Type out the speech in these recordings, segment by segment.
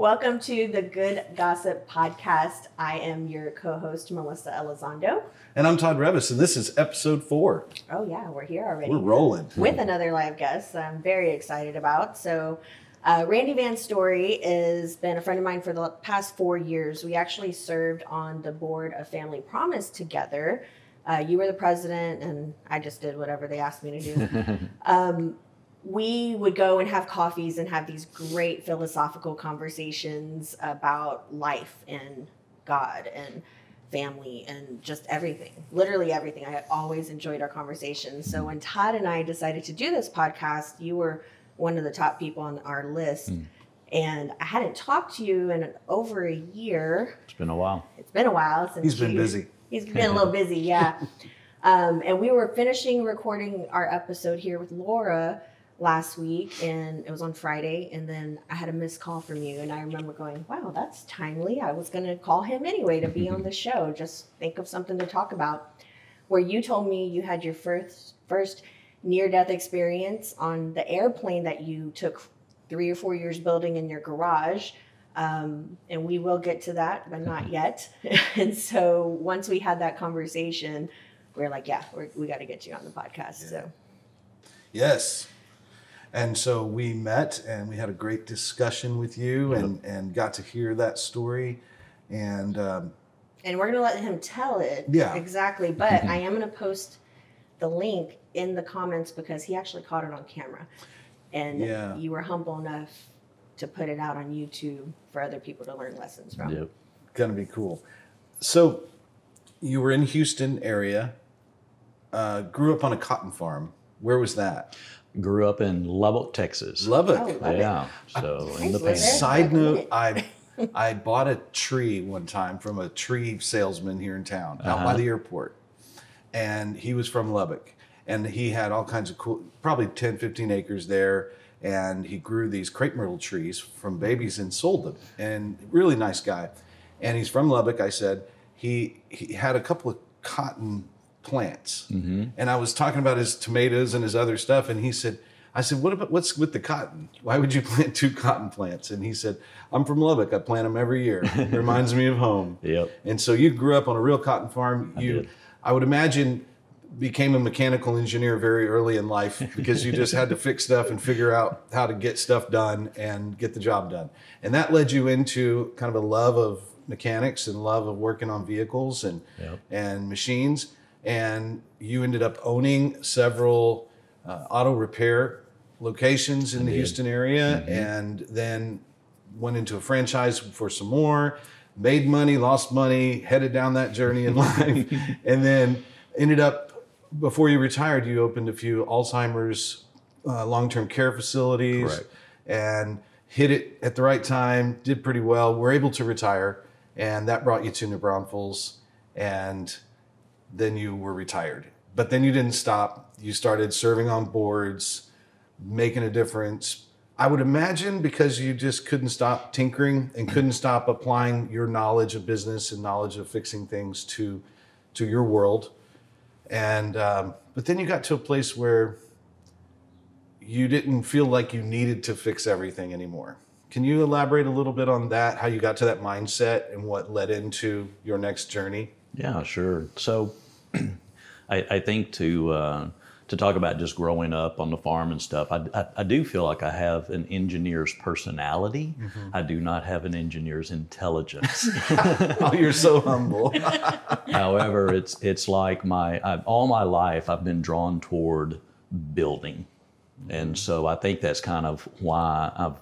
Welcome to the Good Gossip Podcast. I am your co host, Melissa Elizondo. And I'm Todd Revis, and this is episode four. Oh, yeah, we're here already. We're rolling. With another live guest I'm very excited about. So, uh, Randy Van Story has been a friend of mine for the past four years. We actually served on the board of Family Promise together. Uh, you were the president, and I just did whatever they asked me to do. um, we would go and have coffees and have these great philosophical conversations about life and God and family and just everything literally everything. I always enjoyed our conversations so when todd and i decided to do this podcast you were one of the top people on our list. Mm. and i hadn't talked to you in over a year. It's been a while. It's been a while since he's been you, busy. he's been a little busy yeah. Um, and we were finishing recording our episode here with laura last week and it was on Friday and then I had a missed call from you and I remember going, "Wow, that's timely. I was going to call him anyway to be on the show. Just think of something to talk about." Where you told me you had your first first near death experience on the airplane that you took 3 or 4 years building in your garage. Um, and we will get to that, but not yet. and so once we had that conversation, we are like, yeah, we're, we got to get you on the podcast. Yeah. So, yes, and so we met and we had a great discussion with you yep. and, and got to hear that story. And um, and we're gonna let him tell it. Yeah. Exactly. But mm-hmm. I am gonna post the link in the comments because he actually caught it on camera. And yeah. you were humble enough to put it out on YouTube for other people to learn lessons from. Yep. Gonna be cool. So you were in Houston area, uh, grew up on a cotton farm. Where was that? Grew up in Lubbock, Texas. Lubbock. Oh, yeah. So in the pan. Side note, I I bought a tree one time from a tree salesman here in town, out uh-huh. by the airport. And he was from Lubbock. And he had all kinds of cool, probably 10, 15 acres there. And he grew these crepe myrtle trees from babies and sold them. And really nice guy. And he's from Lubbock, I said. He, he had a couple of cotton plants. Mm-hmm. And I was talking about his tomatoes and his other stuff, and he said, I said, what about what's with the cotton? Why would you plant two cotton plants? And he said, I'm from Lubbock. I plant them every year. It reminds me of home. Yep. And so you grew up on a real cotton farm. You, I, I would imagine, became a mechanical engineer very early in life because you just had to fix stuff and figure out how to get stuff done and get the job done. And that led you into kind of a love of mechanics and love of working on vehicles and yep. and machines and you ended up owning several uh, auto repair locations in I the did. Houston area, mm-hmm. and then went into a franchise for some more. Made money, lost money, headed down that journey in life, and then ended up before you retired. You opened a few Alzheimer's uh, long-term care facilities, Correct. and hit it at the right time. Did pretty well. Were able to retire, and that brought you to New Braunfels and then you were retired. But then you didn't stop. You started serving on boards, making a difference. I would imagine because you just couldn't stop tinkering and couldn't stop applying your knowledge of business and knowledge of fixing things to to your world. And um, but then you got to a place where you didn't feel like you needed to fix everything anymore. Can you elaborate a little bit on that? How you got to that mindset and what led into your next journey? Yeah, sure. So I, I, think to uh, to talk about just growing up on the farm and stuff, I, I, I do feel like I have an engineer's personality. Mm-hmm. I do not have an engineer's intelligence. oh, you're so humble. However, it's it's like my I, all my life I've been drawn toward building, mm-hmm. and so I think that's kind of why I've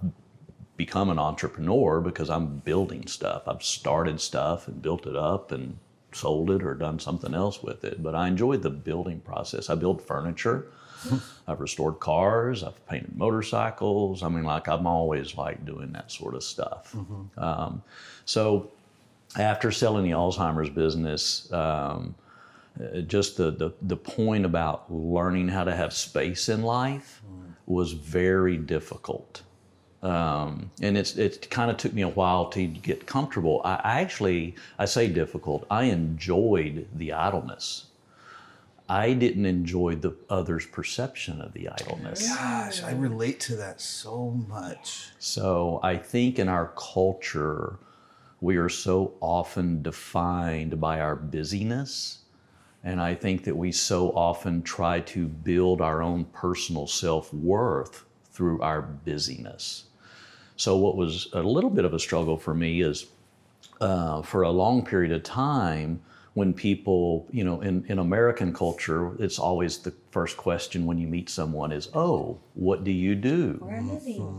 become an entrepreneur because I'm building stuff. I've started stuff and built it up and sold it or done something else with it. But I enjoyed the building process. I build furniture. I've restored cars. I've painted motorcycles. I mean, like I'm always like doing that sort of stuff. Mm-hmm. Um, so after selling the Alzheimer's business, um, uh, just the, the, the point about learning how to have space in life mm. was very difficult. Um, and it's it kind of took me a while to get comfortable. I, I, actually I say difficult. I enjoyed the idleness. I didn't enjoy the other's perception of the idleness. Gosh, I relate to that so much. So I think in our culture, we are so often defined by our busyness. And I think that we so often try to build our own personal self worth through our busyness. So, what was a little bit of a struggle for me is uh, for a long period of time, when people, you know, in, in American culture, it's always the first question when you meet someone is, Oh, what do you do?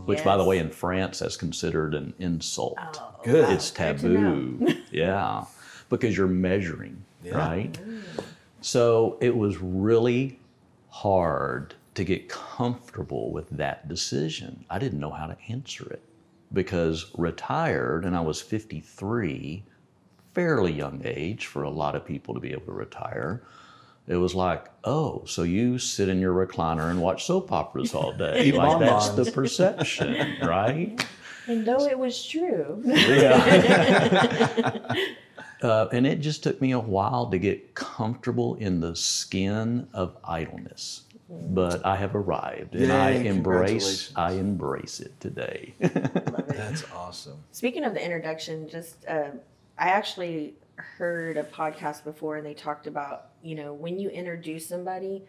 Which, by the way, in France, that's considered an insult. Oh, Good. wow. It's Good taboo. yeah. Because you're measuring, Yeah. right? So it was really hard to get comfortable with that decision. I didn't know how to answer it because retired and I was 53, fairly young age for a lot of people to be able to retire. It was like, oh, so you sit in your recliner and watch soap operas all day. Eat like that's bonbons. the perception, right? And though it was true. Yeah. uh, and it just took me a while to get comfortable in the skin of idleness. But I have arrived, and I embrace. I embrace it today. That's awesome. Speaking of the introduction, just uh, I actually heard a podcast before, and they talked about you know when you introduce somebody,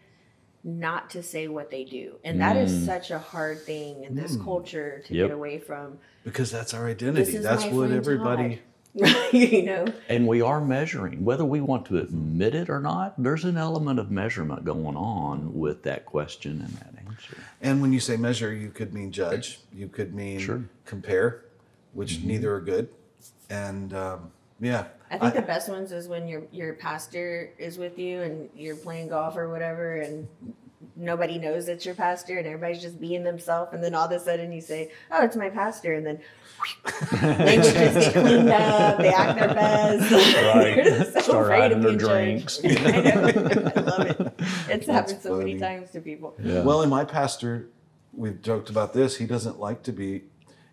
not to say what they do, and that is such a hard thing in this culture to Yep. get away from. Because that's our This identity. is That's my what friend everybody. Todd. you know, and we are measuring, whether we want to admit it or not. There's an element of measurement going on with that question and that answer. And when you say measure, you could mean judge. You could mean Sure. compare, which Mm-hmm. neither are good. And um, yeah, I think the best ones is when your your pastor is with you and you're playing golf or whatever, and nobody knows it's your pastor, and everybody's just being themselves, and then all of a sudden you say, "Oh, it's my pastor," and then they just get cleaned up, they act their best, Right. They're so Start afraid of their drinks. I know, I love it. It's happened so funny. many times to people. Yeah. Well, and my pastor, we've joked about this. He doesn't like to be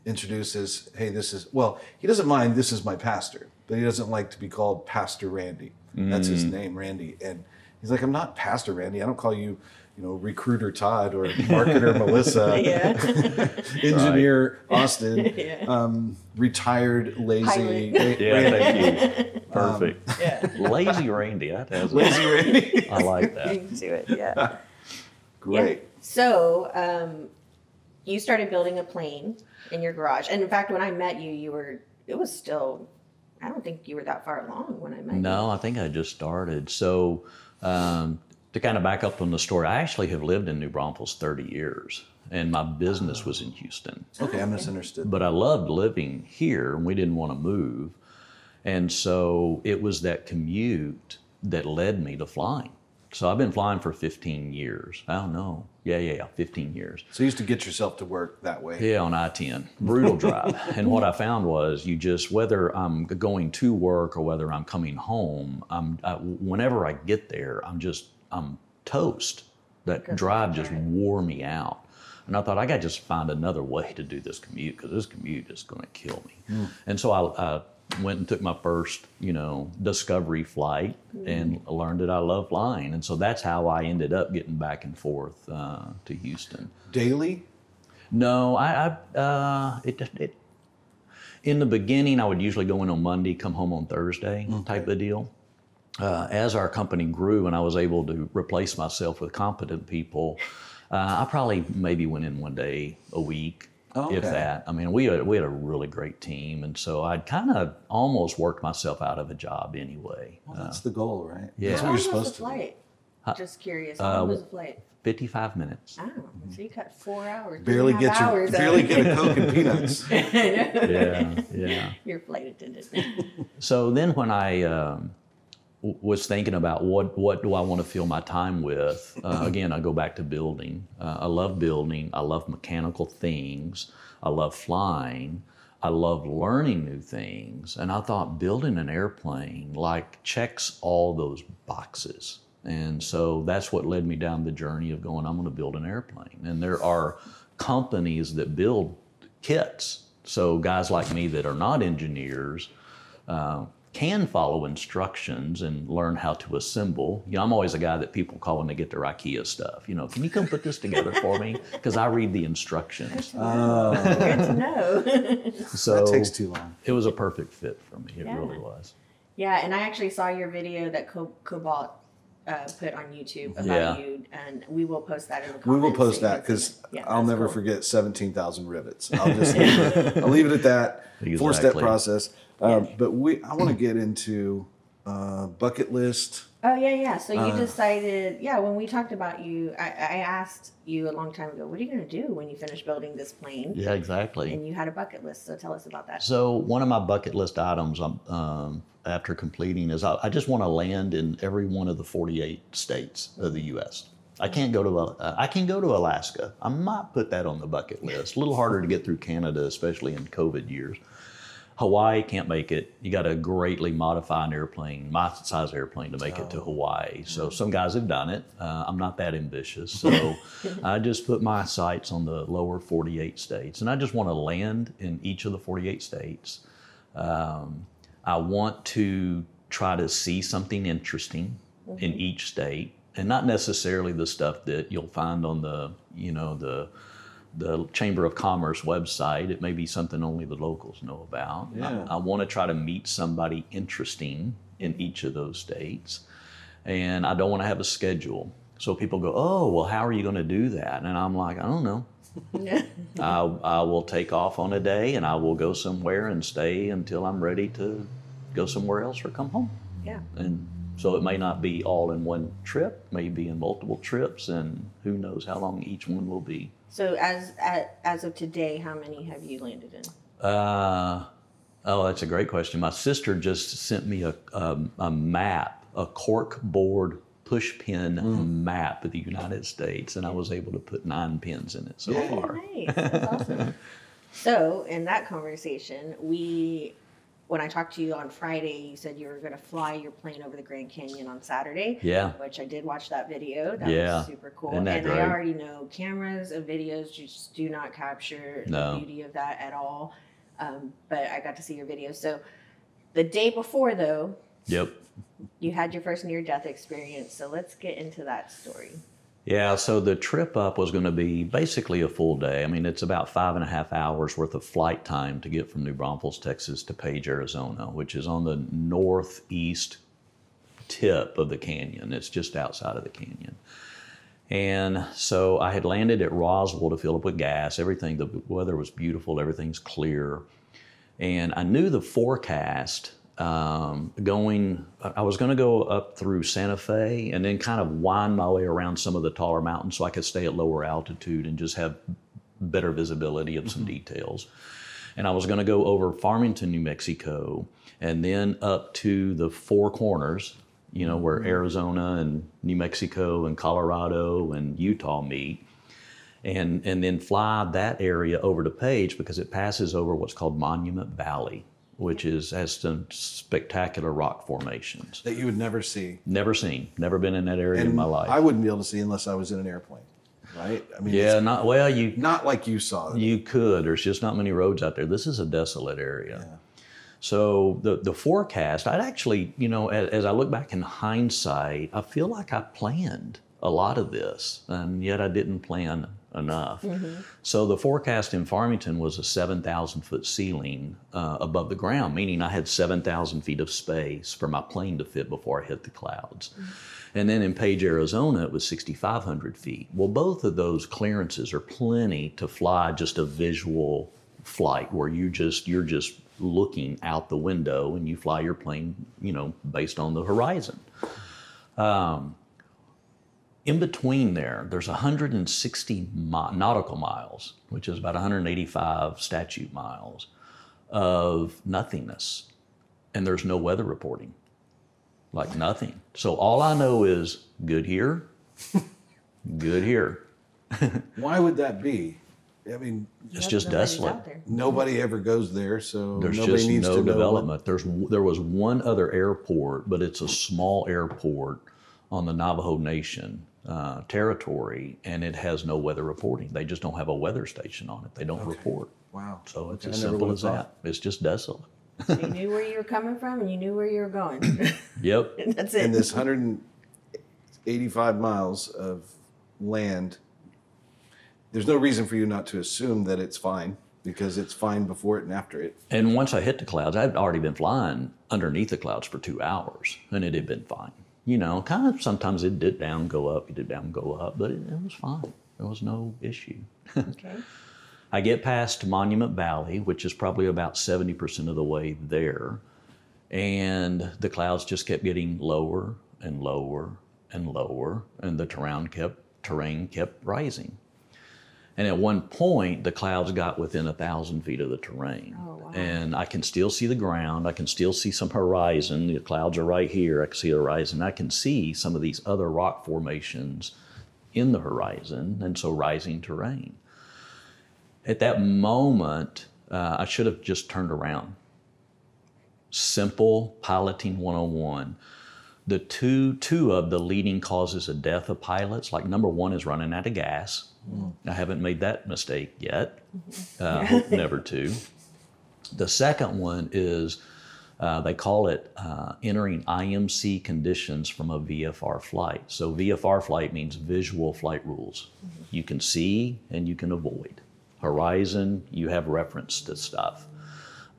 introduced as, hey, this is, well, he doesn't mind this is my pastor, but he doesn't like to be called Pastor Randy. That's his Mm. name, Randy. And he's like, I'm not Pastor Randy. I don't call you, you know, recruiter Todd or marketer Melissa, Yeah, engineer Austin, yeah, um, retired lazy Pilot. Ra- Yeah, Randy. thank you. Perfect. yeah. Lazy Randy. That has Lazy Randy. I like that. Into it, yeah. Great. Yeah. So, um, you started building a plane in your garage, and in fact, when I met you, you were it was still. I don't think you were that far along when I met you. No, I think I just started. So, um, to kind of back up on the story, I actually have lived in New Braunfels 30 years, and my business was in Houston. Okay, I misunderstood. But I loved living here, and we didn't want to move. And so it was that commute that led me to flying. So I've been flying for 15 years. I don't know. Yeah, yeah, yeah, 15 years. So you used to get yourself to work that way. Yeah, on I 10, brutal drive. and what I found was you just, whether I'm going to work or whether I'm coming home, I'm, I, whenever I get there, I'm just, I'm toast. That Because of drive just drive. wore me out. And I thought I got to just find another way to do this commute because this commute is going to kill me. And so I, I went and took my first, you know, discovery flight and learned that I love flying. And so that's how I ended up getting back and forth uh, to Houston. Daily? No, I, I uh, it, it, in the beginning, I would usually go in on Monday, come home on Thursday, type of deal. Uh, as our company grew and I was able to replace myself with competent people, uh, I probably maybe went in one day a week, Oh, if that. I mean, we had, we had a really great team, and so I'd kind of almost worked myself out of a job anyway. Well, that's the goal, right? yeah. That's what long you're was the supposed to do. flight? Just curious. uh, How long was the flight? 55 minutes. Oh, so you cut four hours. Barely three and a get your hours barely get a Coke and peanuts. I know. Yeah, yeah. Your flight attendant. So then, when I um, w- was thinking about what what do I want to fill my time with, uh, again, I go back to building. Uh, I love building. I love mechanical things. I love flying. I love learning new things. And I thought building an airplane like checks all those boxes. And so that's what led me down the journey of going, I'm going to build an airplane. And there are companies that build kits. So guys like me that are not engineers uh, can follow instructions and learn how to assemble. You know, I'm always a guy that people call when they get their IKEA stuff. You know, can you come put this together for me? Because I read the instructions. Good to know. So That takes too long. it was a perfect fit for me. It Yeah. really was. yeah, and I actually saw your video that Co- Cobalt uh, put on YouTube about Yeah. you, and we will post that in the comments. We will post you that because. Yeah, I'll never cool. forget 17,000 rivets. I'll just leave it, I'll leave it at that. Four step Exactly. process. Uh, But we, I want to get into uh, bucket list. Oh yeah, yeah. So you Uh, decided, yeah. When we talked about you, I, I asked you a long time ago, "What are you going to do when you finish building this plane?" Yeah, exactly. And you had a bucket list. So tell us about that. So one of my bucket list items um, um, after completing is I, I just want to land in every one of the 48 states of the U.S. I can't go to uh, I can go to Alaska. I might put that on the bucket list. A little harder to get through Canada, especially in COVID years. Hawaii can't make it. You got to greatly modify an airplane, my size airplane, to make it to Hawaii. So some guys have done it. Uh, I'm not that ambitious. So I just put my sights on the lower 48 states, and I just want to land in each of the 48 states. Um, I want to try to see something interesting in each state, and not necessarily the stuff that you'll find on the, you know, the the Chamber of Commerce website. It may be something only the locals know about. Yeah. I, I want to try to meet somebody interesting in each of those states, and I don't want to have a schedule. So people go, "Oh, well, how are you going to do that?" And I'm like, "I don't know." I, I will take off on a day and I will go somewhere and stay until I'm ready to go somewhere else or come home. yeah. And so it may not be all in one trip, may be in multiple trips, and who knows how long each one will be. So as as of today, how many have you landed in? Uh, oh, that's a great question. My sister just sent me a, um, a map, a cork board push pin map of the United States, and I was able to put nine pins in it so Yay. far. Nice. That's awesome. So in that conversation, we when I talked to you on Friday, you said you were going to fly your plane over the Grand Canyon on Saturday. Yeah. Which I did watch that video. That Yeah. was super cool. And great? I already know cameras and videos just do not capture No. the beauty of that at all. Um, but I got to see your video. So the day before, though, Yep. you had your first near death experience. So let's get into that story. Yeah, so the trip up was going to be basically a full day. I mean, it's about five and a half hours worth of flight time to get from New Braunfels, Texas to Page, Arizona, which is on the northeast tip of the canyon. It's just outside of the canyon. And so I had landed at Roswell to fill up with gas. Everything, the weather was beautiful, everything's clear. And I knew the forecast um, going, I was going to go up through Santa Fe and then kind of wind my way around some of the taller mountains so I could stay at lower altitude and just have better visibility of some details. And I was going to go over Farmington, New Mexico, and then up to the Four Corners, you know, where Arizona and New Mexico and Colorado and Utah meet. And and then fly that area over to Page because it passes over what's called Monument Valley, which is has some spectacular rock formations. that you would never see. Never seen, never been in that area in my life. I wouldn't be able to see unless I was in an airplane, right? I mean, yeah, not well. You not like you saw it. you could. There's just not many roads out there. This is a desolate area. Yeah. So the the forecast, I'd actually, you know, as, as I look back in hindsight, I feel like I planned a lot of this, and yet I didn't plan enough. So the forecast in Farmington was a 7,000 foot ceiling uh, above the ground, meaning I had 7,000 feet of space for my plane to fit before I hit the clouds. And then in Page, Arizona, it was 6,500 feet. Well, both of those clearances are plenty to fly just a visual flight where you just you're just looking out the window and you fly your plane, you know, based on the horizon. Um, in between there, there's 160 mi- nautical miles, which is about 185 statute miles of nothingness, and there's no weather reporting, like nothing. So all I know is good here, good here. Why would that be? I mean, It's just desolate. there. nobody ever goes there, so There's nobody just needs no to development. There's there was one other airport, but it's a small airport on the Navajo Nation uh, territory, and it has no weather reporting. They just don't have a weather station on it. They don't report. Wow. So it's Okay, as simple as thought. that. It's just desolate. So you knew where you were coming from and you knew where you were going. Yep. That's it. And this 185 miles of land, there's no reason for you not to assume that it's fine because it's fine before it and after it. And once I hit the clouds, I'd already been flying underneath the clouds for two hours, and it had been fine. You know, kind of sometimes it did down, go up, it did down, go up, but it, it was fine. There was no issue. okay. I get past Monument Valley, which is probably about 70% of the way there, and the clouds just kept getting lower and lower and lower, and the terrain kept terrain kept rising. And at one point, the clouds got within a thousand feet of the terrain. Oh, wow. And I can still see the ground. I can still see some horizon. The clouds are right here. I can see the horizon. I can see some of these other rock formations in the horizon, and so rising terrain. At that moment, uh, I should have just turned around. Simple piloting 101 the two two of the leading causes of death of pilots like number one is running out of gas i haven't made that mistake yet. Uh, hope never to. The second one is uh, they call it uh, entering imc conditions from a vfr flight. So vfr flight means visual flight rules. You can see and you can avoid. Horizon you have reference to stuff.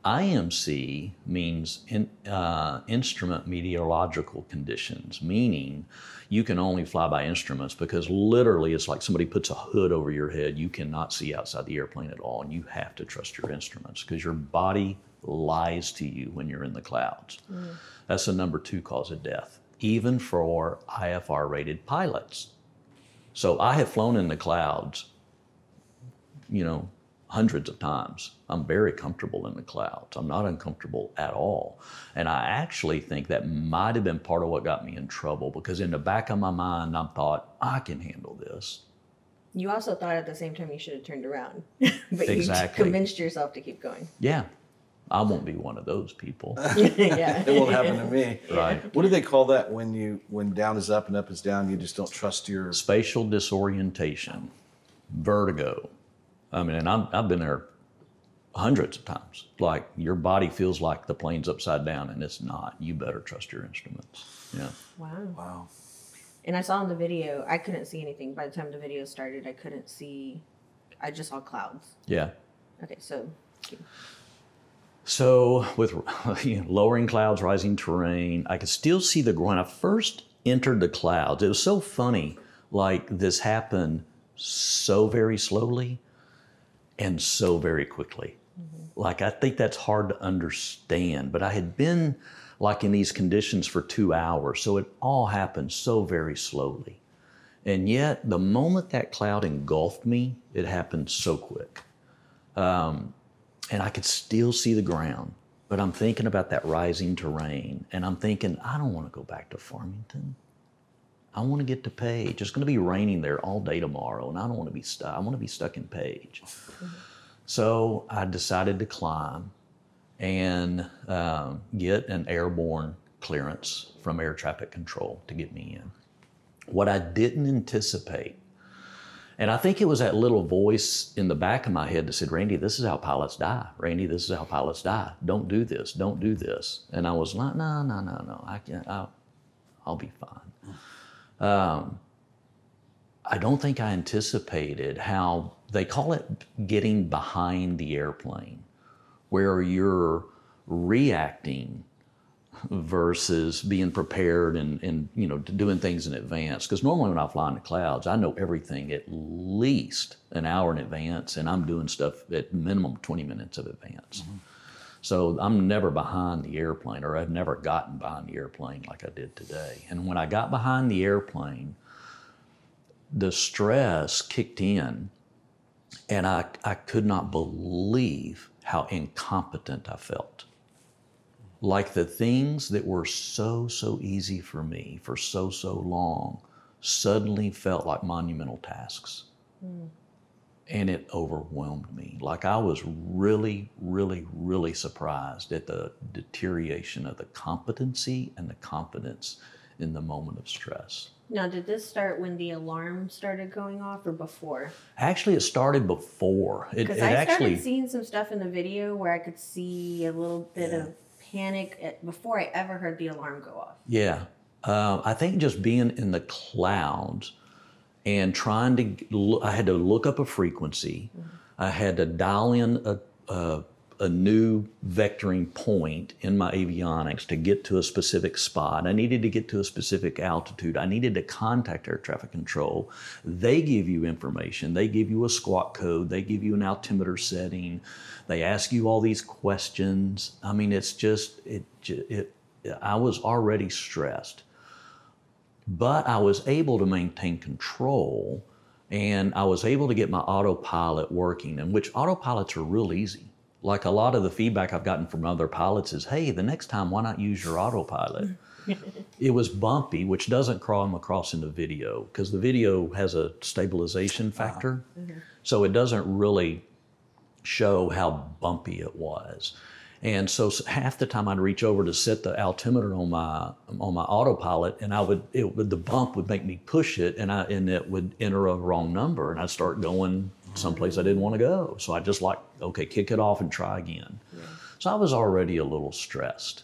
IMC means in, uh, instrument meteorological conditions, meaning you can only fly by instruments because literally it's like somebody puts a hood over your head. You cannot see outside the airplane at all, and you have to trust your instruments because your body lies to you when you're in the clouds. Mm. That's the number two cause of death, even for IFR rated pilots. So I have flown in the clouds, you know, hundreds of times. I'm very comfortable in the clouds. I'm not uncomfortable at all. And I actually think that might have been part of what got me in trouble because in the back of my mind, I thought, I can handle this. You also thought at the same time you should have turned around, but Exactly. you convinced yourself to keep going. Yeah, I won't be one of those people. yeah. It won't happen to me. Right. What do they call that when you when down is up and up is down? You just don't trust your. Spatial disorientation, vertigo. I mean, and I'm, I've been there hundreds of times. Like your body feels like the plane's upside down and it's not. You better trust your instruments. Yeah. Wow. Wow. And I saw in the video, I couldn't see anything. By the time the video started, I couldn't see. I just saw clouds. Yeah. Okay, so So with you know, lowering clouds, rising terrain, I could still see the when I first entered the clouds. It was so funny. Like this happened so very slowly and so very quickly. Mm-hmm. Like I think that's hard to understand. But I had been like in these conditions for two hours, so it all happened so very slowly. And yet, the moment that cloud engulfed me, it happened so quick um, and I could still see the ground. But I'm thinking about that rising terrain, and I'm thinking, I don't want to go back to Farmington. I want to get to Page. It's going to be raining there all day tomorrow, and I don't want to be stuck. I want to be stuck in Page. So I decided to climb and um, get an airborne clearance from air traffic control to get me in. What I didn't anticipate and I think it was that little voice in the back of my head that said, Randy, this is how pilots die. Randy, this is how pilots die. Don't do this. Don't do this. And I was like, no, no, no, no. I can't. I'll, I'll be fine. Um, I don't think I anticipated how they call it getting behind the airplane, where you're reacting versus being prepared and, and you know doing things in advance. Because normally when i fly in the clouds i know everything at least an hour in advance and i'm doing stuff at minimum 20 minutes of advance so i'm never behind the airplane or i've never gotten behind the airplane like i did today. And when i got behind the airplane the stress kicked in and i, I could not believe how incompetent i felt. Like the things that were so, so easy for me for so, so long suddenly felt like monumental tasks. Hmm. And it overwhelmed me. Like I was really, really, really surprised at the deterioration of the competency and the confidence in the moment of stress. Now, did this start when the alarm started going off or before? Actually, it started before. Because I actually, started seeing some stuff in the video where I could see a little bit Yeah. of panic before I ever heard the alarm go off. yeah. Uh, I think just being in the clouds and trying to, I had to look up a frequency. I had to dial in a, a, a new vectoring point in my avionics to get to a specific spot. I needed to get to a specific altitude. I needed to contact air traffic control. They give you information. They give you a squawk code. They give you an altimeter setting. They ask you all these questions. I mean, it's just it. it I was already stressed but I was able to maintain control and I was able to get my autopilot working, and which autopilots are real easy. Like a lot of the feedback I've gotten from other pilots is, hey, the next time, why not use your autopilot? it was bumpy, which doesn't come across in the video because the video has a stabilization ah. factor. Mm-hmm. So it doesn't really show how bumpy it was. And so half the time I'd reach over to set the altimeter on my on my autopilot, and I would it would the bump would make me push it, and I and it would enter a wrong number, and I'd start going someplace I didn't want to go. So I just like okay, kick it off and try again. So I was already a little stressed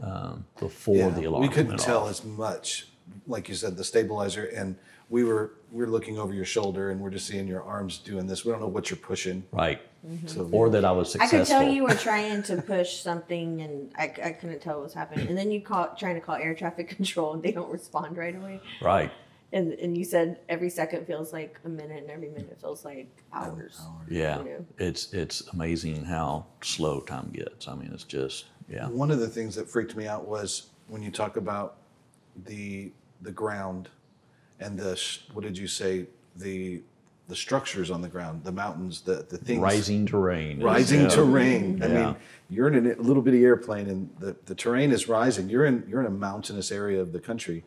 um, before the alarm we couldn't tell off. as much, like you said, the stabilizer, and we were we are looking over your shoulder, and we're just seeing your arms doing this. We don't know what you're pushing. right, So mm-hmm. or that I was successful. I could tell you were trying to push something and I, I couldn't tell what was happening. And then you call trying to call air traffic control and they don't respond right away. right. And and you said every second feels like a minute and every minute feels like hours. Yeah, You know? it's it's amazing how slow time gets. I mean, it's just yeah. One of the things that freaked me out was when you talk about the the ground and the what did you say the the structures on the ground, the mountains, the the things Rising terrain. is- rising yeah. terrain. I Yeah. mean, you're in a little bitty airplane and the, the terrain is rising. You're in you're in a mountainous area of the country.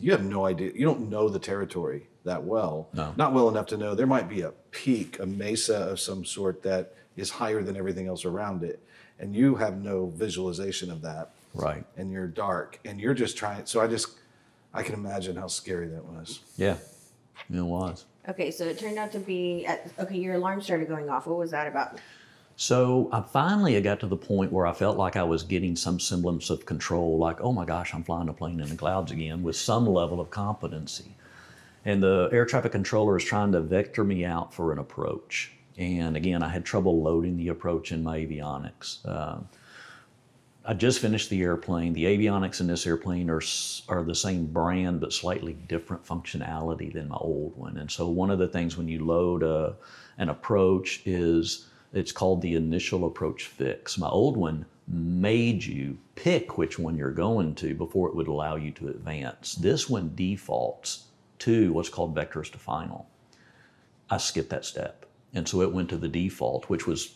You have no idea. You don't know the territory that well. No. Not well enough to know there might be a peak, a mesa of some sort that is higher than everything else around it. And you have no visualization of that. Right. And you're dark and you're just trying so I just I can imagine how scary that was. Yeah, it was. Okay, so it turned out to be at, okay. Your alarm started going off. What was that about? So I finally I got to the point where I felt like I was getting some semblance of control, like, oh my gosh, I'm flying a plane in the clouds again with some level of competency. And the air traffic controller is trying to vector me out for an approach. And again, I had trouble loading the approach in my avionics. Uh, I just finished the airplane. The avionics in this airplane are, are the same brand, but slightly different functionality than my old one. And so, one of the things when you load a, an approach is it's called the initial approach fix. My old one made you pick which one you're going to before it would allow you to advance. This one defaults to what's called vectors to final. I skipped that step. And so it went to the default, which was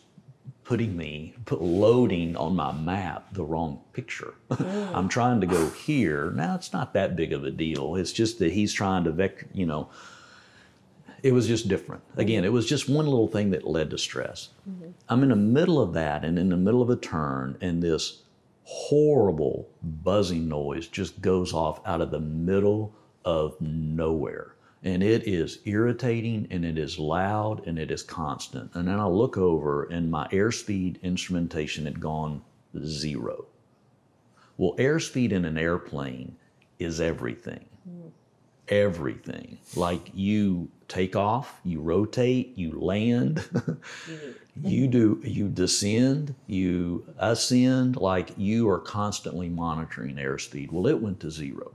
putting me, put loading on my map the wrong picture. I'm trying to go here. Now it's not that big of a deal. It's just that he's trying to vector, you know, it was just different. Again, it was just one little thing that led to stress. Mm-hmm. I'm in the middle of that and in the middle of a turn, and this horrible buzzing noise just goes off out of the middle of nowhere. And it is irritating and it is loud and it is constant. And then I look over and my airspeed instrumentation had gone zero. Well, airspeed in an airplane is everything everything. Like you take off, you rotate, you land, you do you descend, you ascend, like you are constantly monitoring airspeed. Well, it went to zero.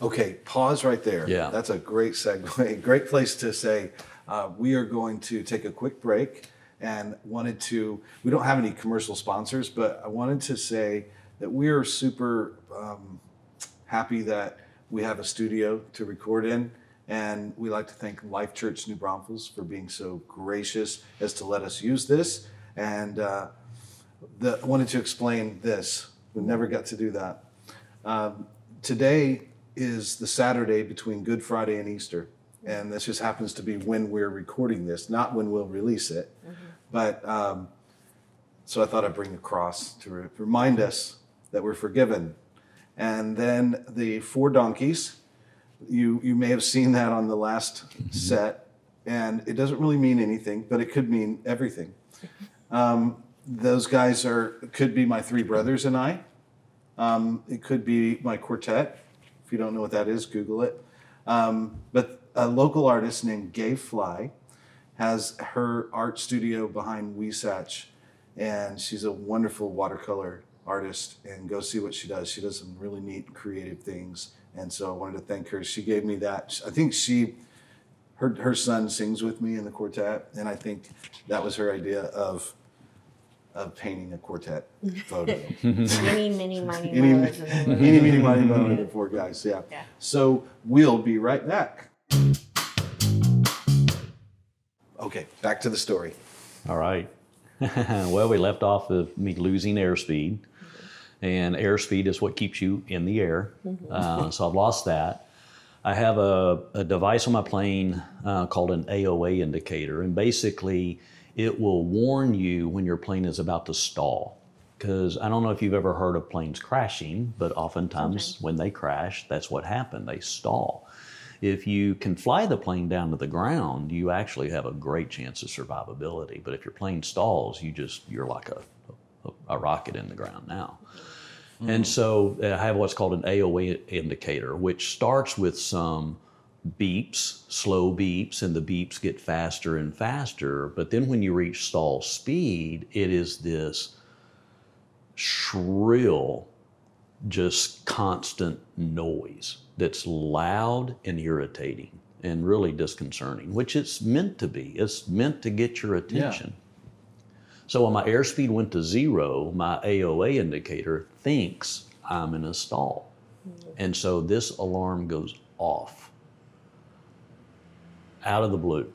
Okay, pause right there. Yeah. That's a great segue, great place to say uh, we are going to take a quick break and wanted to, we don't have any commercial sponsors, but I wanted to say that we are super um, happy that we have a studio to record in. And we like to thank Life Church New Braunfels for being so gracious as to let us use this. And uh, the, I wanted to explain this. We never got to do that. Um, today is the Saturday between Good Friday and Easter. And this just happens to be when we're recording this, not when we'll release it. But um, so I thought I'd bring a cross to re- remind us that we're forgiven and then the four donkeys. You you may have seen that on the last set, and it doesn't really mean anything, but it could mean everything. Um, those guys are could be my three brothers and I. Um, it could be my quartet. If you don't know what that is, Google it. Um, but a local artist named Gay Fly has her art studio behind Weesatch, and she's a wonderful watercolor artist. And go see what she does. She does some really neat, creative things. And so I wanted to thank her. She gave me that. I think she, her her son sings with me in the quartet, and I think that was her idea of of painting a quartet photo. Many, many, many Any, mo's and then any, meeny, miny, moe, the four guys. Yeah. Yeah. So we'll be right back. Okay, back to the story. All right. well, we left off of me losing airspeed, and airspeed is what keeps you in the air. Uh, so I've lost that. I have a, a device on my plane uh, called an AOA indicator, and basically it will warn you when your plane is about to stall. Because I don't know if you've ever heard of planes crashing, but oftentimes when they crash, that's what happened. They stall. If you can fly the plane down to the ground, you actually have a great chance of survivability. But if your plane stalls, you just you're like a, a, a rocket in the ground now. And so uh, I have what's called an AOA indicator, which starts with some beeps, slow beeps, and the beeps get faster and faster. But then when you reach stall speed, it is this shrill, just constant noise that's loud and irritating and really disconcerting, which it's meant to be. It's meant to get your attention. So when my airspeed went to zero, my AOA indicator thinks I'm in a stall. Mm. And so this alarm goes off out of the blue.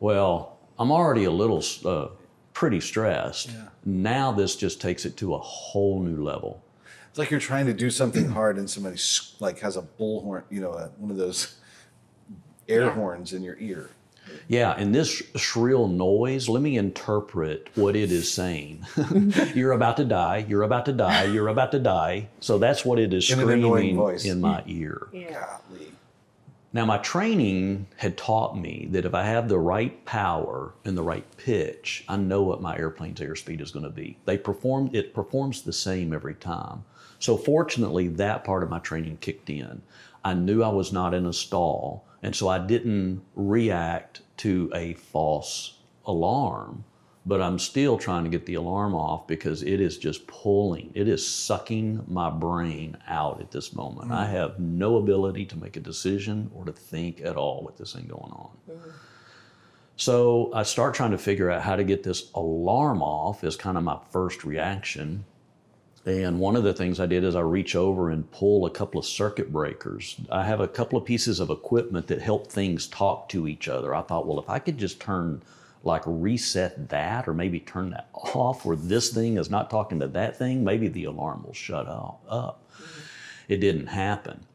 Well, I'm already a little uh, pretty stressed. Yeah. Now this just takes it to a whole new level. It's like you're trying to do something hard and somebody like has a bullhorn, you know, a, one of those air Yeah. horns in your ear. Yeah, and this shrill noise, let me interpret what it is saying. you're about to die, you're about to die, you're about to die. So that's what it is In an annoying screaming voice. in my ear. Yeah. Golly. Now, my training had taught me that if I have the right power and the right pitch, I know what my airplane's airspeed is going to be. They perform it performs the same every time. So fortunately, that part of my training kicked in. I knew I was not in a stall, and so I didn't react to a false alarm. But I'm still trying to get the alarm off because it is just pulling, it is sucking my brain out at this moment. I mm. have no ability to make a decision or to think at all with this thing going on. Mm. So I start trying to figure out how to get this alarm off is kind of my first reaction. And one of the things I did is I reach over and pull a couple of circuit breakers. I have a couple of pieces of equipment that help things talk to each other. I thought, well, if I could just turn, like reset that or maybe turn that off where this thing is not talking to that thing, maybe the alarm will shut up. It didn't happen.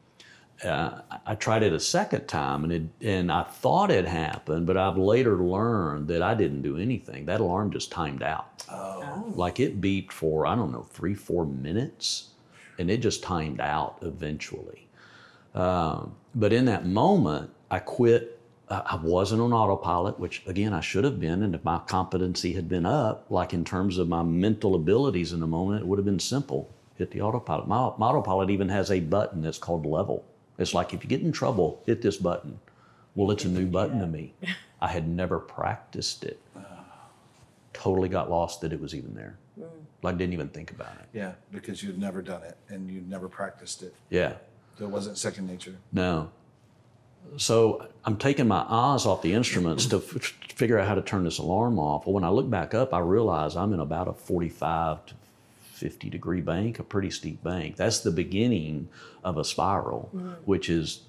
Uh, I- I tried it a second time and it, and I thought it happened, but I've later learned that I didn't do anything. That alarm just timed out. Oh. Like it beeped for, I don't know, three, four minutes, and it just timed out eventually. Um, but in that moment, I quit. I I wasn't on autopilot, which again, I should have been. And if my competency had been up, like in terms of my mental abilities in the moment, it would have been simple. Hit the autopilot. My, my autopilot even has a button that's called level. It's like if you get in trouble, hit this button. Well, it's a new button to me. I had never practiced it totally got lost that it was even there. Mm. Like didn't even think about it. Yeah, because you'd never done it and you'd never practiced it. Yeah. So it wasn't second nature. No. So I'm taking my eyes off the instruments to f- figure out how to turn this alarm off. Well, when I look back up, I realize I'm in about a 45 to 50 degree bank, a pretty steep bank. That's the beginning of a spiral, mm. which is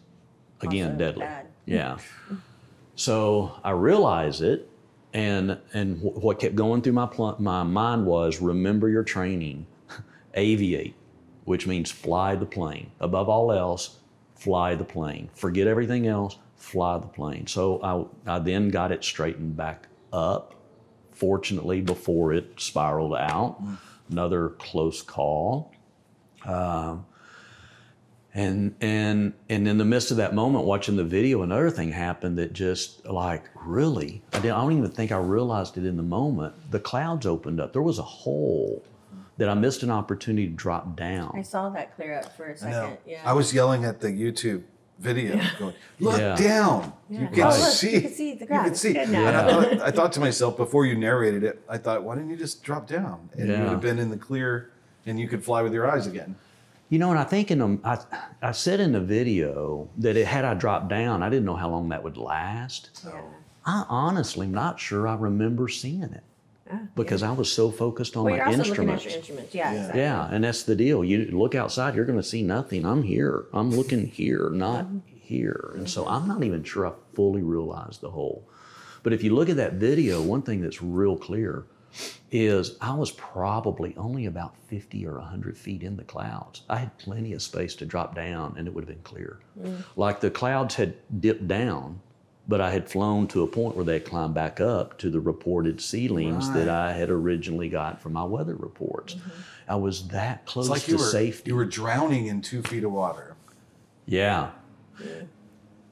again Also deadly. bad. Yeah. So I realize it, and and wh- what kept going through my pl- my mind was remember your training, aviate, which means fly the plane. Above all else, fly the plane. Forget everything else, fly the plane. So I I then got it straightened back up. Fortunately, before it spiraled out, another close call. Um, and and and in the midst of that moment watching the video another thing happened that just like really I, I don't even think i realized it in the moment the clouds opened up there was a hole that i missed an opportunity to drop down I saw that clear up for a second. know. Yeah. I was yelling at the YouTube video, going, "Look Yeah. down! You oh, can Oh, look, see. you can see the grass. You can see." good. And I thought, I thought to myself before you narrated it, I thought, "Why didn't you just drop down and you would have been in the clear, and you could fly with your eyes again?" You know, and I think in the, I, I said in the video that it, had I dropped down, I didn't know how long that would last. Yeah. I honestly am not sure I remember seeing it Ah, because I was so focused on Well, you're my also instruments. at your instruments. Yeah, Yeah. exactly. Yeah, and that's the deal. You look outside, you're going to see nothing. I'm here. I'm looking here, not here. And so I'm not even sure I fully realized the whole. But if you look at that video, one thing that's real clear is I was probably only about 50 or 100 feet in the clouds. I had plenty of space to drop down and it would have been clear. Like the clouds had dipped down, but I had flown to a point where they had climbed back up to the reported ceilings that I had originally got from my weather reports. Mm-hmm. I was that close like to you were safety. you were drowning in two feet of water. Yeah.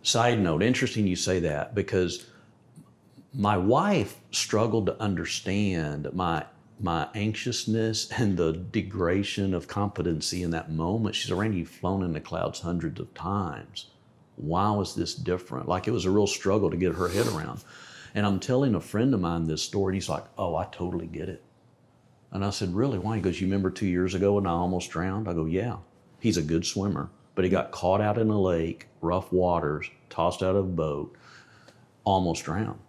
Side note, interesting you say that because my wife struggled to understand my my anxiousness and the degradation of competency in that moment. She said, Randy, you've flown in the clouds hundreds of times. Why was this different? Like it was a real struggle to get her head around. And I'm telling a friend of mine this story, and he's like, Oh, I totally get it. And I said, Really? Why? He goes, You remember two years ago when I almost drowned? I go, Yeah. He's a good swimmer, but he got caught out in a lake, rough waters, tossed out of a boat, almost drowned.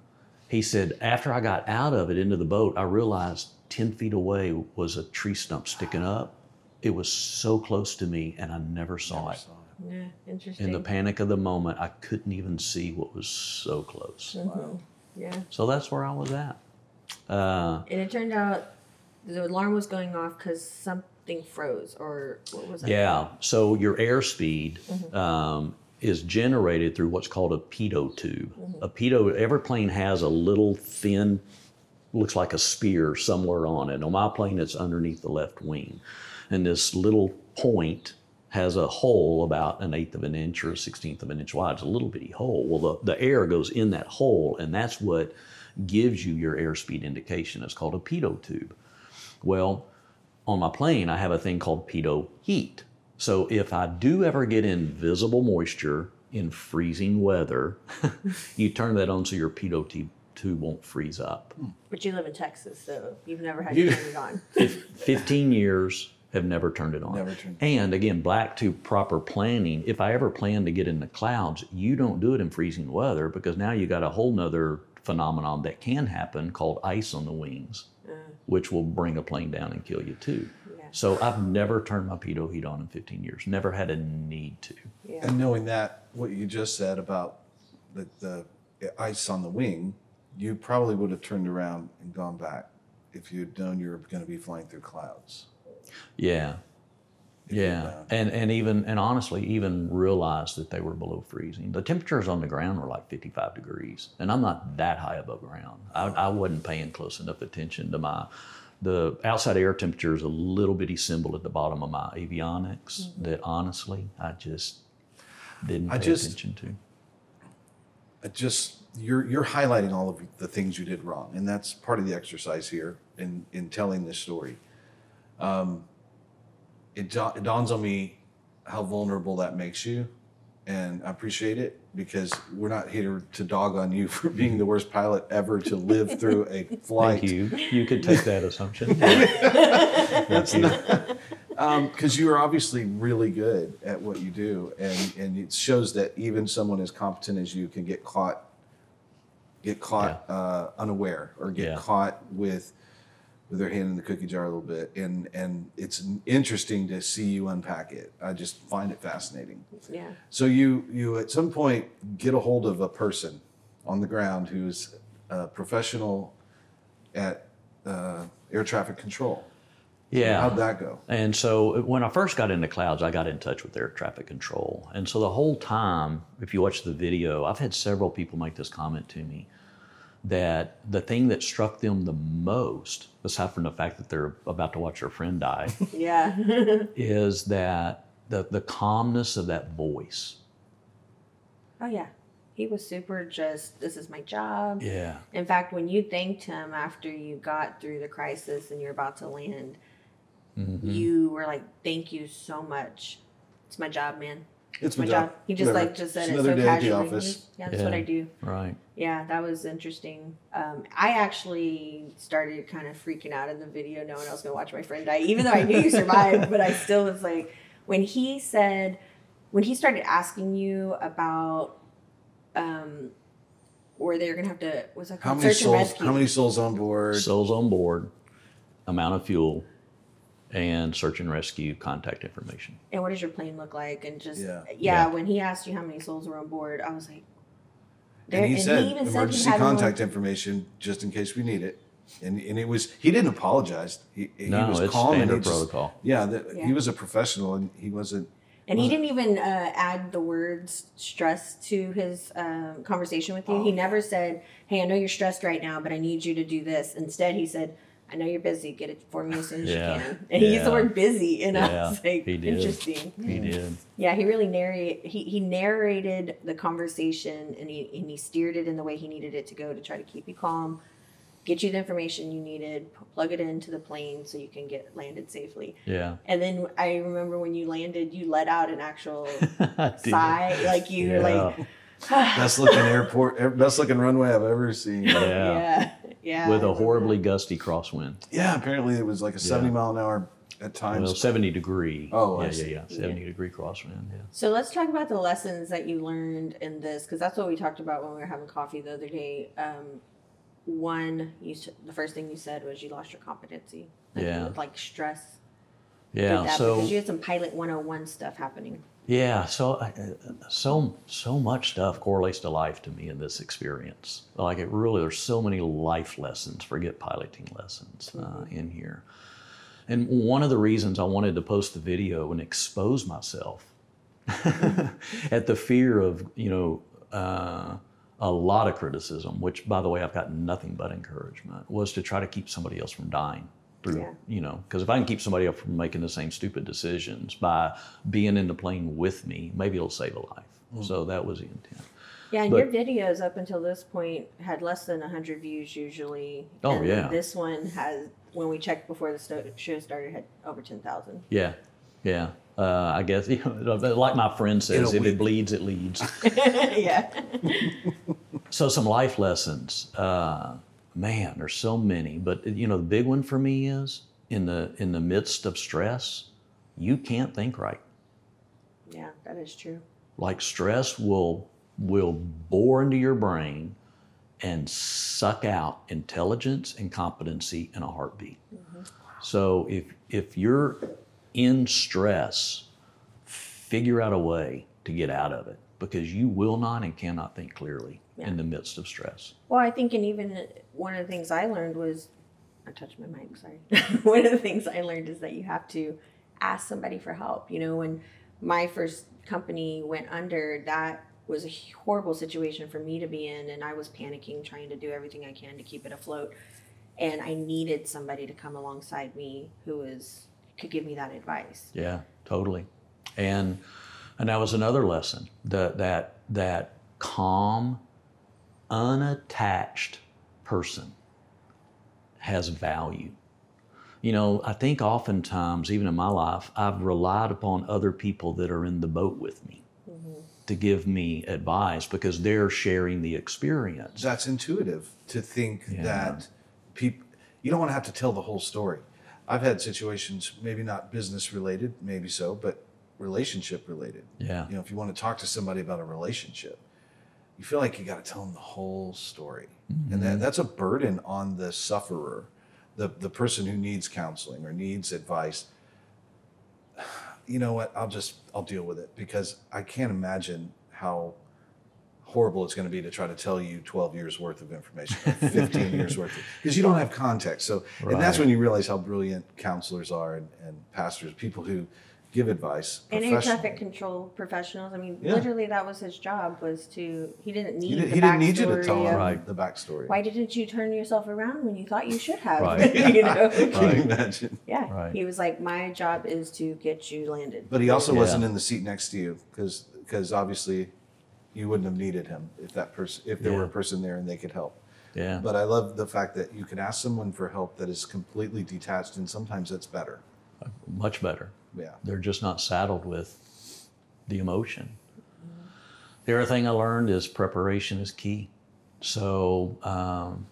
He said, After I got out of it into the boat, I realized 10 feet away was a tree stump sticking up. It was so close to me, and I never saw it. Yeah, interesting. In the panic of the moment, I couldn't even see what was so close. yeah. So that's where I was at. Uh, And it turned out the alarm was going off because something froze, or what was it? Yeah. So your airspeed Mm-hmm. um, is generated through what's called a pitot tube. Mm-hmm. A pitot, every plane has a little thin, looks like a spear somewhere on it. On my plane, it's underneath the left wing. And this little point has a hole about an eighth of an inch or a sixteenth of an inch wide. It's a little bitty hole. Well, the, the air goes in that hole, and that's what gives you your airspeed indication. It's called a pitot tube. Well, on my plane, I have a thing called pitot heat. So if I do ever get invisible moisture in freezing weather, you turn that on so your pitot tube, tube won't freeze up. But you live in Texas, so you've never had You- to turn it on. 15 years have never turned it on. Never turned- And again, back to proper planning. If I ever plan to get in the clouds, you don't do it in freezing weather because now you got a whole nother phenomenon that can happen called ice on the wings, uh. which will bring a plane down and kill you too. Yeah. So I've never turned my pitot heat on in 15 years. Never had a need to. Yeah. And knowing that, what you just said about the, the ice on the wing, you probably would have turned around and gone back if you'd known you were going to be flying through clouds. Yeah. Yeah. And and even and honestly, even realized that they were below freezing. The temperatures on the ground were like 55 degrees. And I'm not that high above ground. I, I wasn't paying close enough attention to my the outside air temperature is a little bitty symbol at the bottom of my avionics mm-hmm. that honestly I just didn't pay I just- attention to. it just you're you're highlighting all of the things you did wrong, and that's part of the exercise here in in telling this story. Um, it, da- it dawns on me how vulnerable that makes you, and I appreciate it because we're not here to dog on you for being the worst pilot ever to live through a flight. Thank you. You could take that assumption. That's not because you are obviously really good at what you do, and and it shows that even someone as competent as you can get caught, get caught uh, unaware or get Yeah. caught with with their hand in the cookie jar a little bit, and and it's interesting to see you unpack it. I just find it fascinating. Yeah. So you you at some point get a hold of a person on the ground who's a professional at uh, air traffic control. Yeah. How'd that go? And so when I first got into clouds, I got in touch with air traffic control. And so the whole time, if you watch the video, I've had several people make this comment to me. That the thing that struck them the most, aside from the fact that they're about to watch their friend die, Yeah. is that the, the calmness of that voice. oh yeah. He was super just this is my job. Yeah. In fact, when you thanked him after you got through the crisis and you're about to land, Mm-hmm. you were like, "Thank you so much. It's my job, man. It's my job." He just Whatever. like just said It's it another so day at the casually. office. Yeah, that's what I do. Right. Yeah, that was interesting. Um, I actually started kind of freaking out in the video, knowing I was going to watch my friend die, even though I knew you survived. but I still was like, when he said, when he started asking you about, um, where they're going to have to, what's that How many souls? How many souls on board? Souls on board, amount of fuel, and search and rescue contact information. and what does your plane look like? And just, Yeah. yeah, Yeah. when he asked you how many souls were on board, I was like, there- and he said even said emergency he contact information just in case we need it. And, and it was he didn't apologize. He, he No, was it's calm and he standard just- protocol. yeah, that, Yeah. he was a professional and he wasn't. And he Was it- didn't even uh, add the words stress to his um, conversation with you. he Oh. never said, Hey, I know you're stressed right now, but I need you to do this. Instead, he said, I know you're busy. Get it for me as soon as Yeah. you can. And he used the word busy. And I was like, he did. interesting. He did. Yeah, he really narrate he, he narrated the conversation and he, and he steered it in the way he needed it to go to try to keep you calm, get you the information you needed, p- plug it into the plane so you can get landed safely. Yeah. And then I remember when you landed, you let out an actual sigh, like you were Yeah. like, Best looking airport, er, best looking runway I've ever seen. Yeah. yeah, yeah. With a horribly gusty crosswind. Yeah, apparently it was like a 70 Yeah. mile an hour at times. Well, 70 degree. Oh, I yeah, see. yeah, yeah. 70 degree crosswind. Yeah. So let's talk about the lessons that you learned in this, because that's what we talked about when we were having coffee the other day. Um, one, you s- the first thing you said was you lost your competency. Like, Yeah. with, Like stress. Yeah. that, So, because you had some pilot 101 stuff happening. Yeah. So, uh, so, so much stuff correlates to life to me in this experience. Like it really, there's so many life lessons, forget piloting lessons uh, in here. And one of the reasons I wanted to post the video and expose myself at the fear of, you know, uh, a lot of criticism, which by the way, I've gotten nothing but encouragement, was to try to keep somebody else from dying through, Yeah. you know, because if I can keep somebody up from making the same stupid decisions by being in the plane with me, maybe it'll save a life. So that was the intent. Yeah, and But- your videos up until this point had less than 100 views usually. Oh, and yeah. This one has, when we checked before the show started, had over 10,000. Yeah, yeah. Uh, I guess, you know, like my friend says, if it bleeds, it leads. yeah. So some life lessons. Uh, man, there's so many, but you know the big one for me is in the in the midst of stress, you can't think right. Yeah, that is true. Like stress will will bore into your brain and suck out intelligence and competency in a heartbeat. Mm-hmm. So if if you're in stress, figure out a way to get out of it because you will not and cannot think clearly Yeah. in the midst of stress. Well, I think, and even uh, one of the things I learned was, I touched my mic, sorry. one of the things I learned is that you have to ask somebody for help. You know, when my first company went under, that was a horrible situation for me to be in, and I was panicking, trying to do everything I can to keep it afloat. And I needed somebody to come alongside me who was could give me that advice. Yeah, totally. And and that was another lesson that that that calm, unattached person has value. You know, I think oftentimes, even in my life, I've relied upon other people that are in the boat with me mm-hmm. to give me advice because they're sharing the experience. That's intuitive to think Yeah. that people, you don't want to have to tell the whole story. I've had situations, maybe not business related, maybe so, but relationship related. Yeah. You know, if you want to talk to somebody about a relationship, you feel like you got to tell them the whole story. And that, mm-hmm. that's a burden on the sufferer, the, the person who needs counseling or needs advice. You know what? I'll just, I'll deal with it because I can't imagine how horrible it's going to be to try to tell you 12 years worth of information, 15 years worth, because you don't have context. So, and that's when you realize how brilliant counselors are and, and pastors, people who give advice. And air professionally. traffic control professionals. I mean, Yeah. literally, that was his job. Was to he didn't need He, did, the he didn't need you to backstory tell him of, Right. the backstory. Why didn't you turn yourself around when you thought you should have? Right. you know. Can you Right. imagine? Yeah. Right. He was like, my job is to get you landed. But he also Yeah. wasn't in the seat next to you because because obviously you wouldn't have needed him if that person if there were a Yeah. person there and they could help. Yeah. But I love the fact that you can ask someone for help that is completely detached, and sometimes that's better. Uh, much better. Yeah. They're just not saddled with the emotion. The other thing I learned is preparation is key. So, um,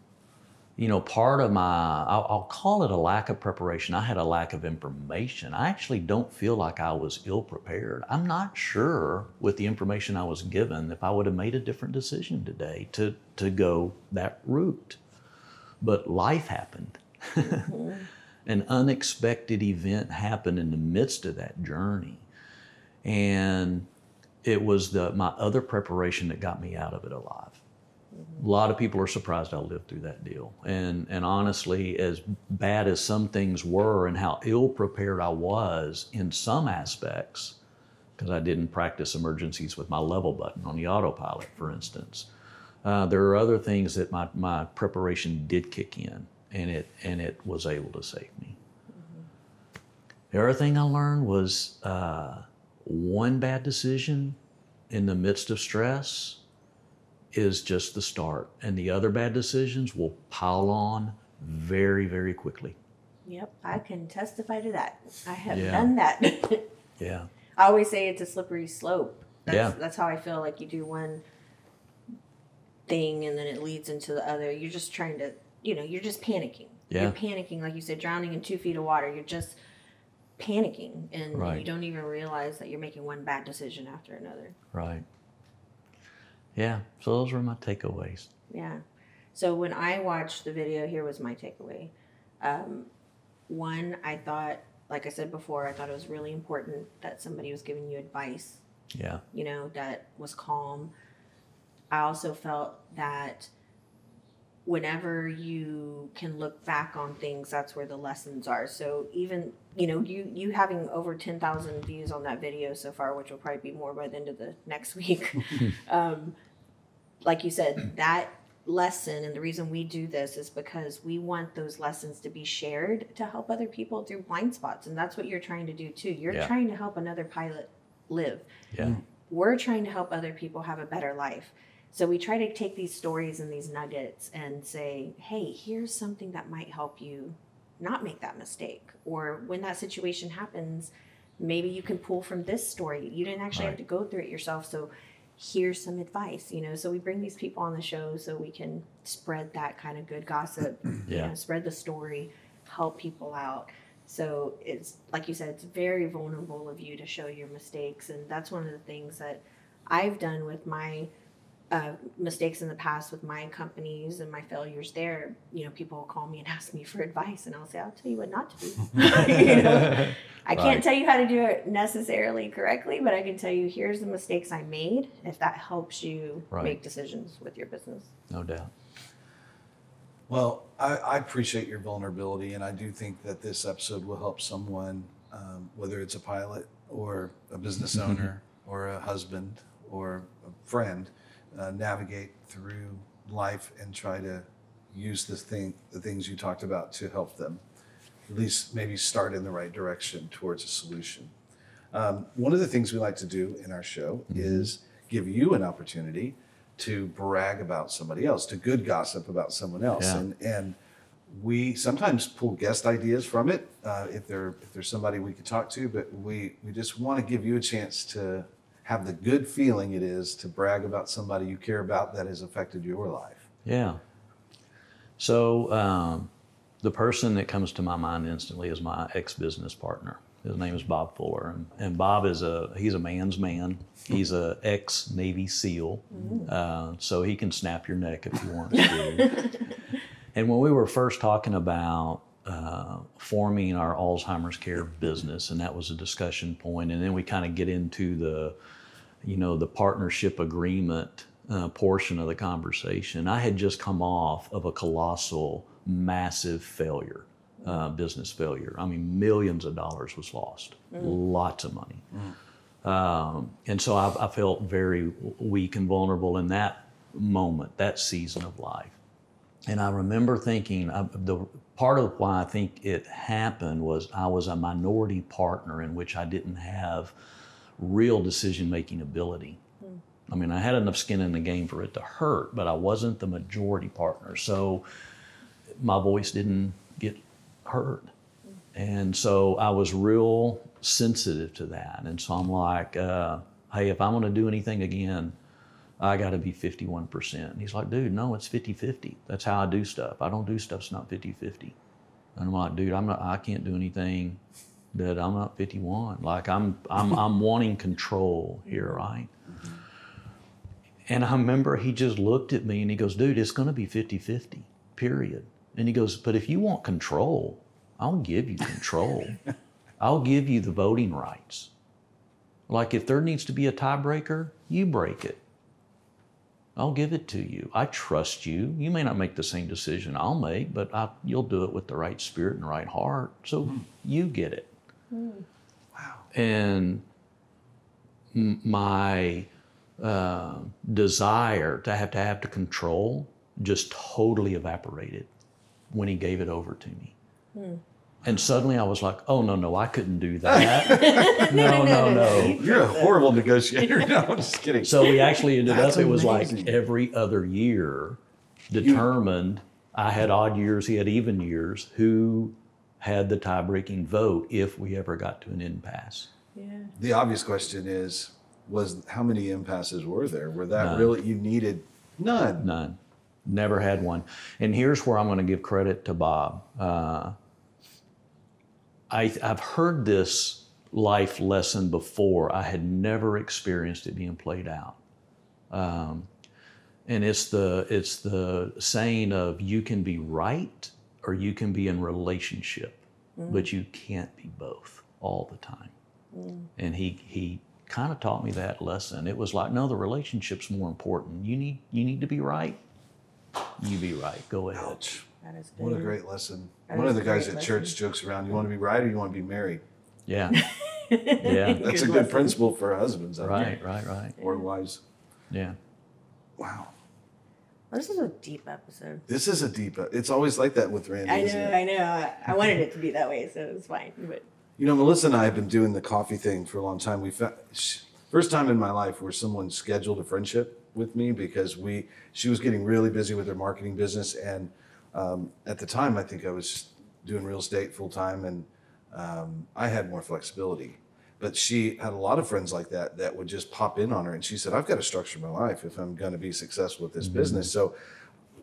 you know, part of my, I'll, I'll call it a lack of preparation. I had a lack of information. I actually don't feel like I was ill prepared. I'm not sure with the information I was given if I would have made a different decision today to, to go that route. But life happened. An unexpected event happened in the midst of that journey. And it was the, my other preparation that got me out of it alive. A lot of people are surprised I lived through that deal. And, and honestly, as bad as some things were and how ill prepared I was in some aspects, because I didn't practice emergencies with my level button on the autopilot, for instance. Uh, there are other things that my, my preparation did kick in, and it and it was able to save me. The other thing I learned was uh, one bad decision in the midst of stress is just the start, and the other bad decisions will pile on very very quickly. Yep, I can testify to that. I have Yeah. done that. Yeah, I always say it's a slippery slope. That's, Yeah. That's how I feel like you do one thing and then it leads into the other. You're just trying to, you know, you're just panicking. Yeah. You're panicking, like you said, drowning in two feet of water. You're just panicking and you don't even realize that you're making one bad decision after another. right. Yeah, so those were my takeaways. Yeah. So when I watched the video, here was my takeaway. Um, one, I thought, like I said before, I thought it was really important that somebody was giving you advice, Yeah, you know, that was calm. I also felt that whenever you can look back on things, that's where the lessons are. So even, you know, you, you having over 10,000 views on that video so far, which will probably be more by the end of the next week. um, like you said, that lesson and the reason we do this is because we want those lessons to be shared to help other people through blind spots. And that's what you're trying to do too. You're Yeah. trying to help another pilot live. yeah, We're trying to help other people have a better life. So we try to take these stories and these nuggets and say, hey, here's something that might help you not make that mistake. Or when that situation happens, maybe you can pull from this story. You didn't actually have to go through it yourself. So here's some advice, you know. So we bring these people on the show so we can spread that kind of good gossip, you Yeah. know, spread the story, help people out. So it's like you said, it's very vulnerable of you to show your mistakes, and that's one of the things that I've done with my uh, mistakes in the past with my companies and my failures there. You know, people will call me and ask me for advice, and I'll say, "I'll tell you what not to do." you know, I can't tell you how to do it necessarily correctly, but I can tell you here's the mistakes I made. If that helps you Right. make decisions with your business. no doubt. Well, I, I appreciate your vulnerability, and I do think that this episode will help someone, um, whether it's a pilot or a business owner or a husband or a friend, uh, navigate through life and try to use this thing, the things you talked about, to help them. At least maybe start in the right direction towards a solution. Um, one of the things we like to do in our show is give you an opportunity to brag about somebody else, to good gossip about someone else, Yeah. and and we sometimes pull guest ideas from it uh, if there if there's somebody we could talk to, but we we just want to give you a chance to have the good feeling it is to brag about somebody you care about that has affected your life. Yeah. So um, the person that comes to my mind instantly is my ex-business partner. His name is Bob Fuller, and, and Bob is a he's a man's man. He's a ex-Navy SEAL, uh, so he can snap your neck if he wants to. and when we were first talking about uh, forming our Alzheimer's care business, and that was a discussion point, and then we kind of get into the you know, the partnership agreement uh, portion of the conversation, I had just come off of a colossal, massive failure uh, business failure. I mean, millions of dollars was lost, lots of money. Um, and so I, I felt very weak and vulnerable in that moment, that season of life. And I remember thinking uh, the part of why I think it happened was I was a minority partner in which I didn't have real decision making ability. I mean, I had enough skin in the game for it to hurt, but I wasn't the majority partner. So my voice didn't get heard. And so I was real sensitive to that. And so I'm like, uh, hey, if I'm going to do anything again, I got to be 51%. And he's like, dude, no, it's 50 50. That's how I do stuff. I don't do stuff that's not 50 50. And I'm like, dude, I'm not, I can't do anything that I'm not 51. Like I'm, I'm, I'm wanting control here, right? And I remember he just looked at me and he goes, dude, it's going to be 50 50, period. And he goes, but if you want control, I'll give you control. I'll give you the voting rights. Like if there needs to be a tiebreaker, you break it. I'll give it to you. I trust you. You may not make the same decision I'll make, but I, you'll do it with the right spirit and the right heart. So hmm. you get it. Wow. And my uh, desire to have to have to control just totally evaporated when he gave it over to me. And suddenly I was like, oh, no, no, I couldn't do that. no, no, no. You're a horrible negotiator. No, I'm just kidding. So we actually ended That's up, it was like every other year determined, I had odd years, he had even years, who had the tie breaking vote if we ever got to an impasse. Yeah. the obvious question is, was how many impasses were there? Were that None. really you needed none? None. Never had one. And here's where I'm going to give credit to Bob. Uh, I, I've heard this life lesson before. I had never experienced it being played out. Um, and it's the it's the saying of you can be right or you can be in relationship, mm. but you can't be both all the time. Mm. And he he kind of taught me that lesson. It was like, no, the relationship's more important. You need you need to be right. You be right. Go ahead. Ouch. That is good. What a great lesson. That One of the guys great at church jokes around, you want to be right or you want to be married? Yeah. Yeah. That's a Good good lesson. principle for husbands, I right, think, right, right. or wives. Yeah. Wow. This is a deep episode. This is a deep, it's always like that with Randy. I know? I know. I- I wanted it to be that way, so it's fine. But You know, Melissa and I have been doing the coffee thing for a long time. We found first time in my life where someone scheduled a friendship with me because we she was getting really busy with her marketing business, and um, at the time I think I was doing real estate full time, and um, I had more flexibility. But she had a lot of friends like that that would just pop in on her, and she said, "I've got to structure my life if I'm going to be successful with this mm-hmm. business." So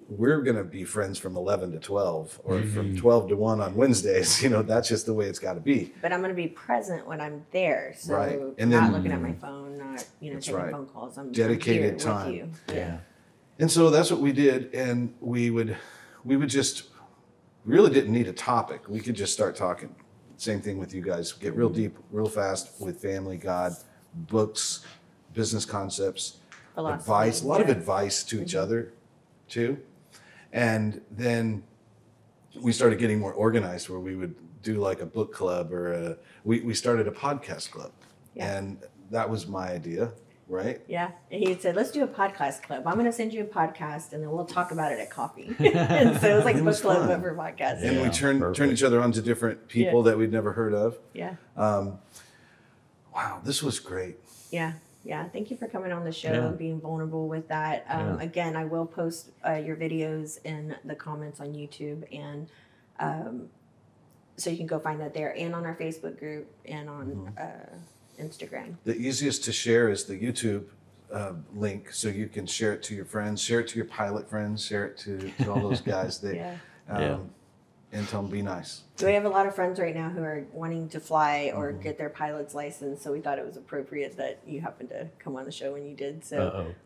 we're going to be friends from 11 to 12 or from mm-hmm. 12 to 1 on Wednesdays. You know, that's just the way it's got to be. but I'm going to be present when I'm there. So Right. And not then- looking at my phone, not you know taking right. phone calls. I'm I'm Dedicated here time. with you. Yeah. And so that's what we did, and we would we would just we really didn't need a topic. We could just start talking. Same thing with you guys. Get real deep, real fast with family, God, books, business concepts, Philosophy, advice. A lot of yeah. advice to each mm-hmm. other, too. And then we started getting more organized, where we would do like a book club or a, we we started a podcast club, Yeah. and that was my idea, right? Yeah, and he said, "Let's do a podcast club. I'm going to send you a podcast, and then we'll talk about it at coffee." and so it was like It a was book club, fun. but for podcasts. and Yeah, we turned turned each other on to different people Yeah. that we'd never heard of. Yeah, Um, Wow, this was great. yeah, yeah. Thank you for coming on the show Yeah. and being vulnerable with that. Um, Yeah. Again, I will post uh, your videos in the comments on YouTube, and um, so you can go find that there, and on our Facebook group, and on uh, Instagram. The easiest to share is the YouTube uh, link, so you can share it to your friends, share it to your pilot friends, share it to, to all those guys. That, Yeah. um, Yeah. And tell them be nice. So we have a lot of friends right now who are wanting to fly or Mm-hmm. get their pilot's license. So we thought it was appropriate that you happened to come on the show when you did. So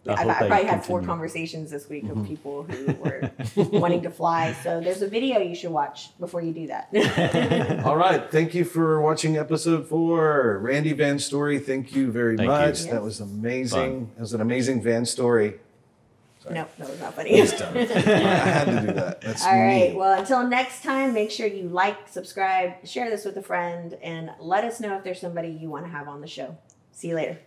Uh-oh. I I've, I they probably had four conversations this week Mm-hmm. of people who were wanting to fly. So there's a video you should watch before you do that. All right, thank you for watching episode four. Randy Van Story, thank you very Thank you. much. Yes. That was amazing. That was an amazing Van story. Nope, that was not funny. He's done. I had to do that. That's All right. me. Well, until next time, make sure you like, subscribe, share this with a friend, and let us know if there's somebody you want to have on the show. See you later.